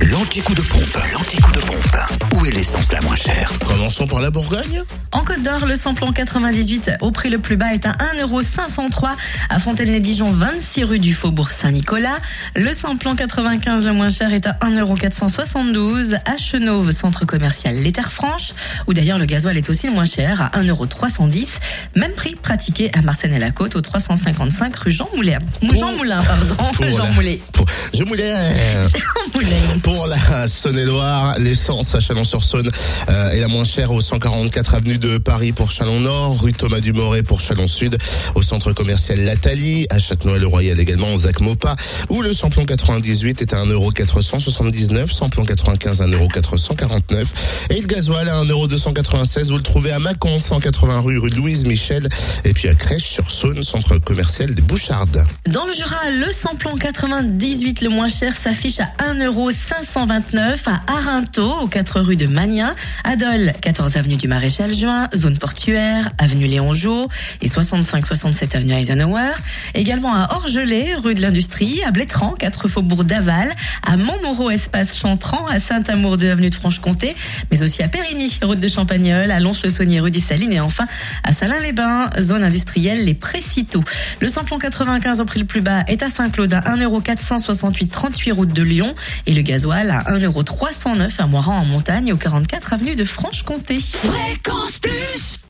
L'anti-coup de pompe, l'anti-coup de pompe. Où est l'essence la moins chère Commençons par la Bourgogne. En Côte d'Or, le samplon 98 au prix le plus bas est à 1,503€ à Fontaine-les-Dijon, 26 rue du Faubourg Saint-Nicolas. Le samplon 95 le moins cher est à 1,472€ à Chenauve, centre commercial Les Terres Franches, où d'ailleurs le gasoil est aussi le moins cher à 1,310€. Même prix pratiqué à Marseille-la-Côte au 355 rue Jean Moulin. Jean Moulin, pardon. Jean la- Moulet. Pour- Je moulais. Moulin. Saône-et-Loire, l'essence à Chalon-sur-Saône euh, est la moins chère au 144 avenue de Paris pour Chalon-Nord, rue Thomas Dumoret pour Chalon-Sud, au centre commercial Lathalie, à Châtenois-le-Royal également, au Zac Mopa, où le samplon 98 est à 1,479€, samplon 95 à 1,449€ et le gasoil à 1,296€. Vous le trouvez à Mâcon, 180 rue, rue Louise Michel, et puis à Crèche-sur-Saône, centre commercial des Bouchardes. Dans le Jura, le samplon 98 le moins cher s'affiche à 1,529€ à Arinto, aux 4 rue de Magnin, à Dole, 14 avenue du Maréchal Juin, zone portuaire, avenue Léon Jo et 65-67 avenue Eisenhower. Également à Orgelet, rue de l'Industrie, à Blétran, 4 faubourg d'Aval, à Montmoreau, espace Chantran, à Saint-Amour 2 avenue de Franche-Comté, mais aussi à Périgny, route de Champagnole, à Lons-le-Saunier, rue des Salines et enfin à Salins-les-Bains, zone industrielle Les Précitaux. Le samplon 95 au prix le plus bas est à Saint-Claude à 1,468 38 route de Lyon et le gasoil à 1,309 à Moiran en montagne au 44 avenue de Franche-Comté. Fréquence Plus